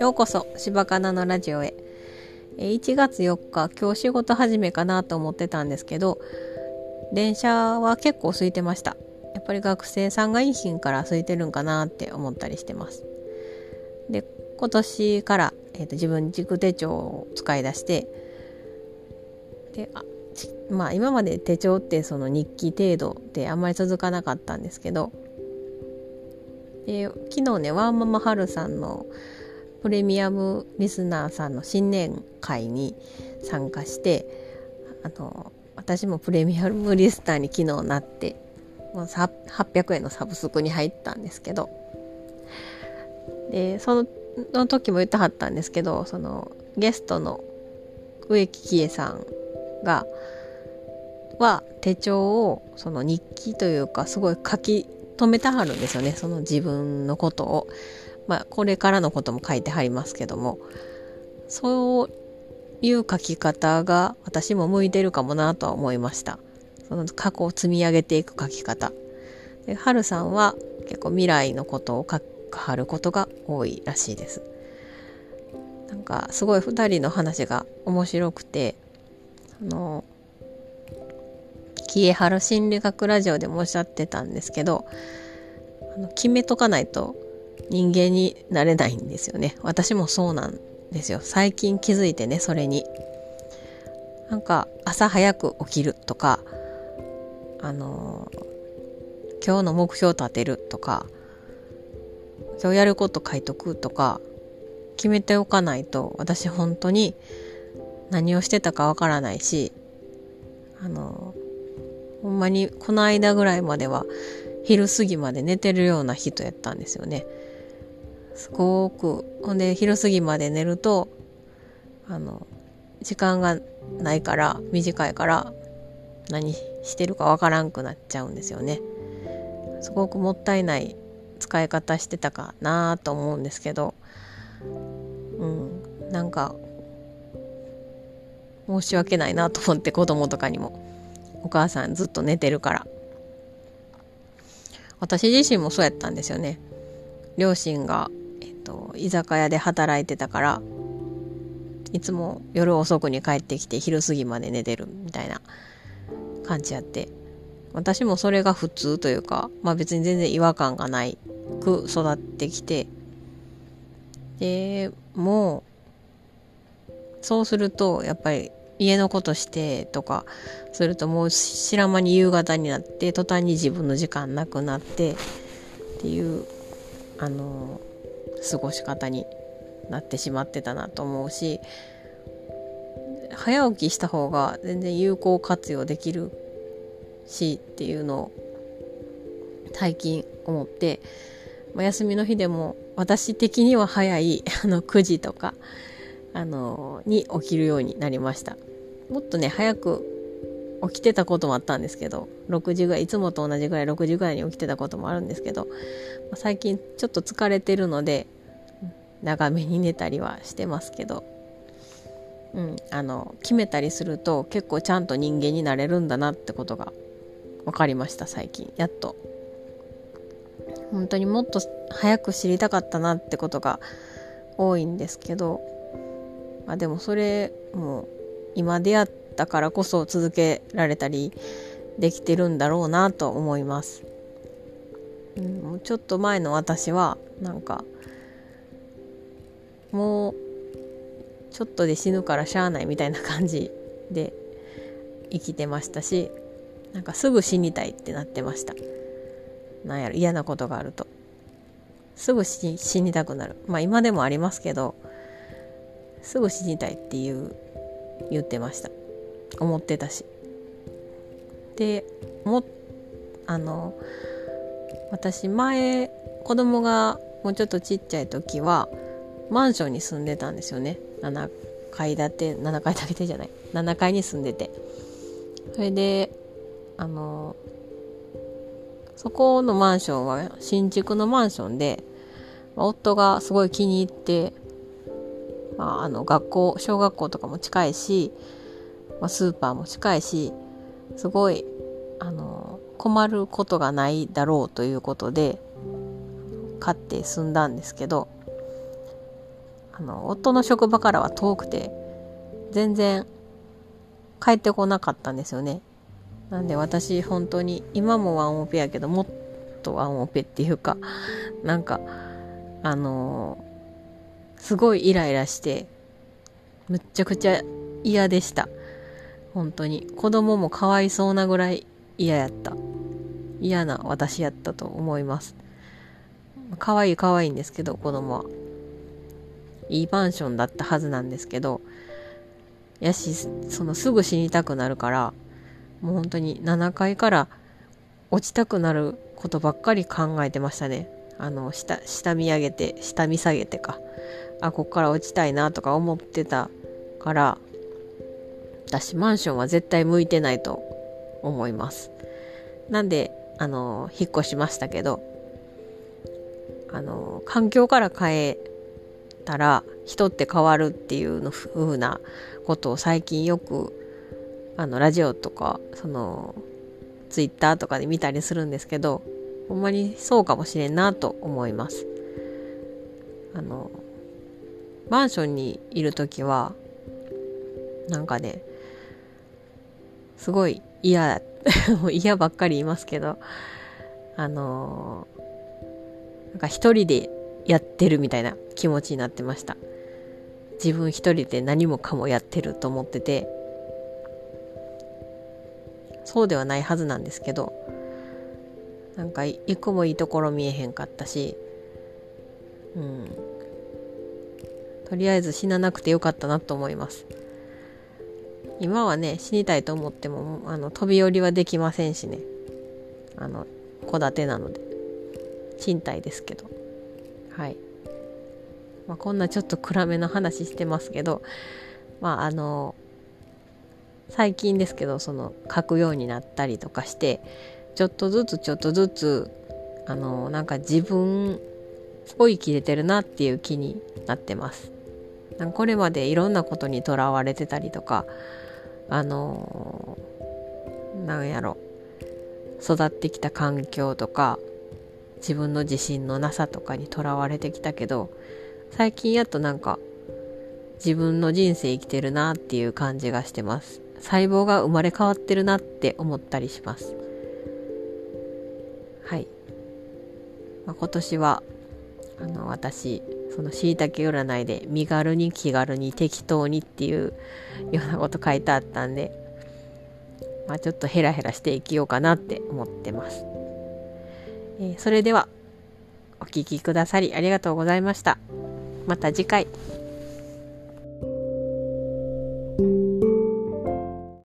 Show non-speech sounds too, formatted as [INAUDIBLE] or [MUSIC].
ようこそ柴かなのラジオへ。1月4日今日仕事始めかなと思ってたんですけど電車は結構空いてました。やっぱり学生さんがいい日から空いてるんかなって思ったりしてます。で今年から、えーと、自分軸手帳を使い出してであまあ今まで手帳ってその日記程度であんまり続かなかったんですけどで昨日ねワーママハルさんのプレミアムリスナーさんの新年会に参加してあの私もプレミアムリスナーに昨日なってもう800円のサブスクに入ったんですけど。でその時も言ってはったんですけどそのゲストの植木喜恵さんがは手帳をその日記というかすごい書き留めてはるんですよね。その自分のことを。まあ、これからのことも書いてはりますけども。そういう書き方が私も向いてるかもなとは思いました。その過去を積み上げていく書き方。で春さんは結構未来のことを書くはることが多いらしいです。なんかすごい2人の話が面白くてあのキエハル心理学ラジオでもおっしゃってたんですけどあの決めとかないと人間になれないんですよね。私もそうなんですよ。最近気づいてねそれに。なんか朝早く起きるとかあのー、今日の目標立てるとか今日やること書いとくとか決めておかないと私本当に何をしてたかわからないしあの、んまにこの間ぐらいまでは昼過ぎまで寝てるような人やったんですよね。すごく。ほんで昼過ぎまで寝るとあの時間がないから短いから何してるかわからんくなっちゃうんですよね。すごくもったいない使い方してたかなと思うんですけど。うん。なんか申し訳ないなと思って子供とかにも。お母さんずっと寝てるから。私自身もそうやったんですよね。両親がと居酒屋で働いてたからいつも夜遅くに帰ってきて昼過ぎまで寝てるみたいな感じやって。私もそれが普通というかまあ別に全然違和感がないく育ってきて。でもうそうするとやっぱり家のことしてとかするともう知らん間に夕方になって途端に自分の時間なくなってっていうあの過ごし方になってしまってたなと思うし早起きした方が全然有効活用できるしっていうのを最近思って、ま、休みの日でも私的には早い [LAUGHS] あの9時とかあのに起きるようになりました。もっとね早く起きてたこともあったんですけど6時ぐらいいつもと同じぐらい6時ぐらいに起きてたこともあるんですけど、最近ちょっと疲れてるので長めに寝たりはしてますけど、うん、あの決めたりすると結構ちゃんと人間になれるんだなってことが分かりました最近。やっと。本当にもっと早く知りたかったなってことが多いんですけど、まあ、でもそれも今出会ったからこそ続けられたりできてるんだろうなと思います、うん、ちょっと前の私はなんかもうちょっとで死ぬからしゃあないみたいな感じで生きてましたしなんかすぐ死にたいってなってました。なんやろ嫌なことがあると。すぐ死にたくなる。まあ今でもありますけどすぐ死にたいっていう言ってました。思ってたし。でもあの私前子供がもうちょっとちっちゃい時はマンションに住んでたんですよね。7階建て7階建てじゃない。7階に住んでて。それであのそこのマンションは新築のマンションで夫がすごい気に入って、まあ、あの学校小学校とかも近いし、まあ、スーパーも近いしすごいあの困ることがないだろうということで買って済んだんですけどあの夫の職場からは遠くて全然帰ってこなかったんですよね。なんで私本当に今もワンオペやけどもっとワンオペっていうかなんかあの、すごいイライラしてむっちゃくちゃ嫌でした。本当に。子供もかわいそうなぐらい嫌やった。嫌な私やったと思います。可愛い可愛いんですけど子供は。いいマンションだったはずなんですけどやしそのすぐ死にたくなるからもう本当に7階から落ちたくなることばっかり考えてましたね。あの下下見上げて下見下げてか。あこっから落ちたいなとか思ってたから私マンションは絶対向いてないと思います。なんであの引っ越しましたけどあの環境から変えたら人って変わるっていうの風なことを最近よくあのラジオとかそのツイッターとかで見たりするんですけどほんまにそうかもしれんなと思います。あのマンションにいる時はなんかねすごい嫌 [LAUGHS] 嫌ばっかり言いますけどあのなんか一人でやってるみたいな気持ちになってました。自分一人で何もかもやってると思っててそうではないはずなんですけどなんか一個もいいところ見えへんかったし。うん。とりあえず死ななくてよかったなと思います。今はね死にたいと思ってもあの飛び降りはできませんしね。あの戸建てなので。賃貸ですけど。はい、まあ、こんなちょっと暗めの話してますけど。まああの最近ですけどその書くようになったりとかして。ちょっとずつちょっとずつあのなんか自分を生きれてるなっていう気になってます。なんこれまでいろんなことにとらわれてたりとかあのなんやろ。育ってきた環境とか自分の自信のなさとかにとらわれてきたけど最近やっとなんか自分の人生生きてるなっていう感じがしてます。細胞が生まれ変わってるなって思ったりします。はい、まあ、今年はあの私そのしいたけ占いで身軽に気軽に適当にっていうようなこと書いてあったんで、まあ、ちょっとヘラヘラしていきようかなって思ってます、えー、それではお聴きくださりありがとうございました。また次回。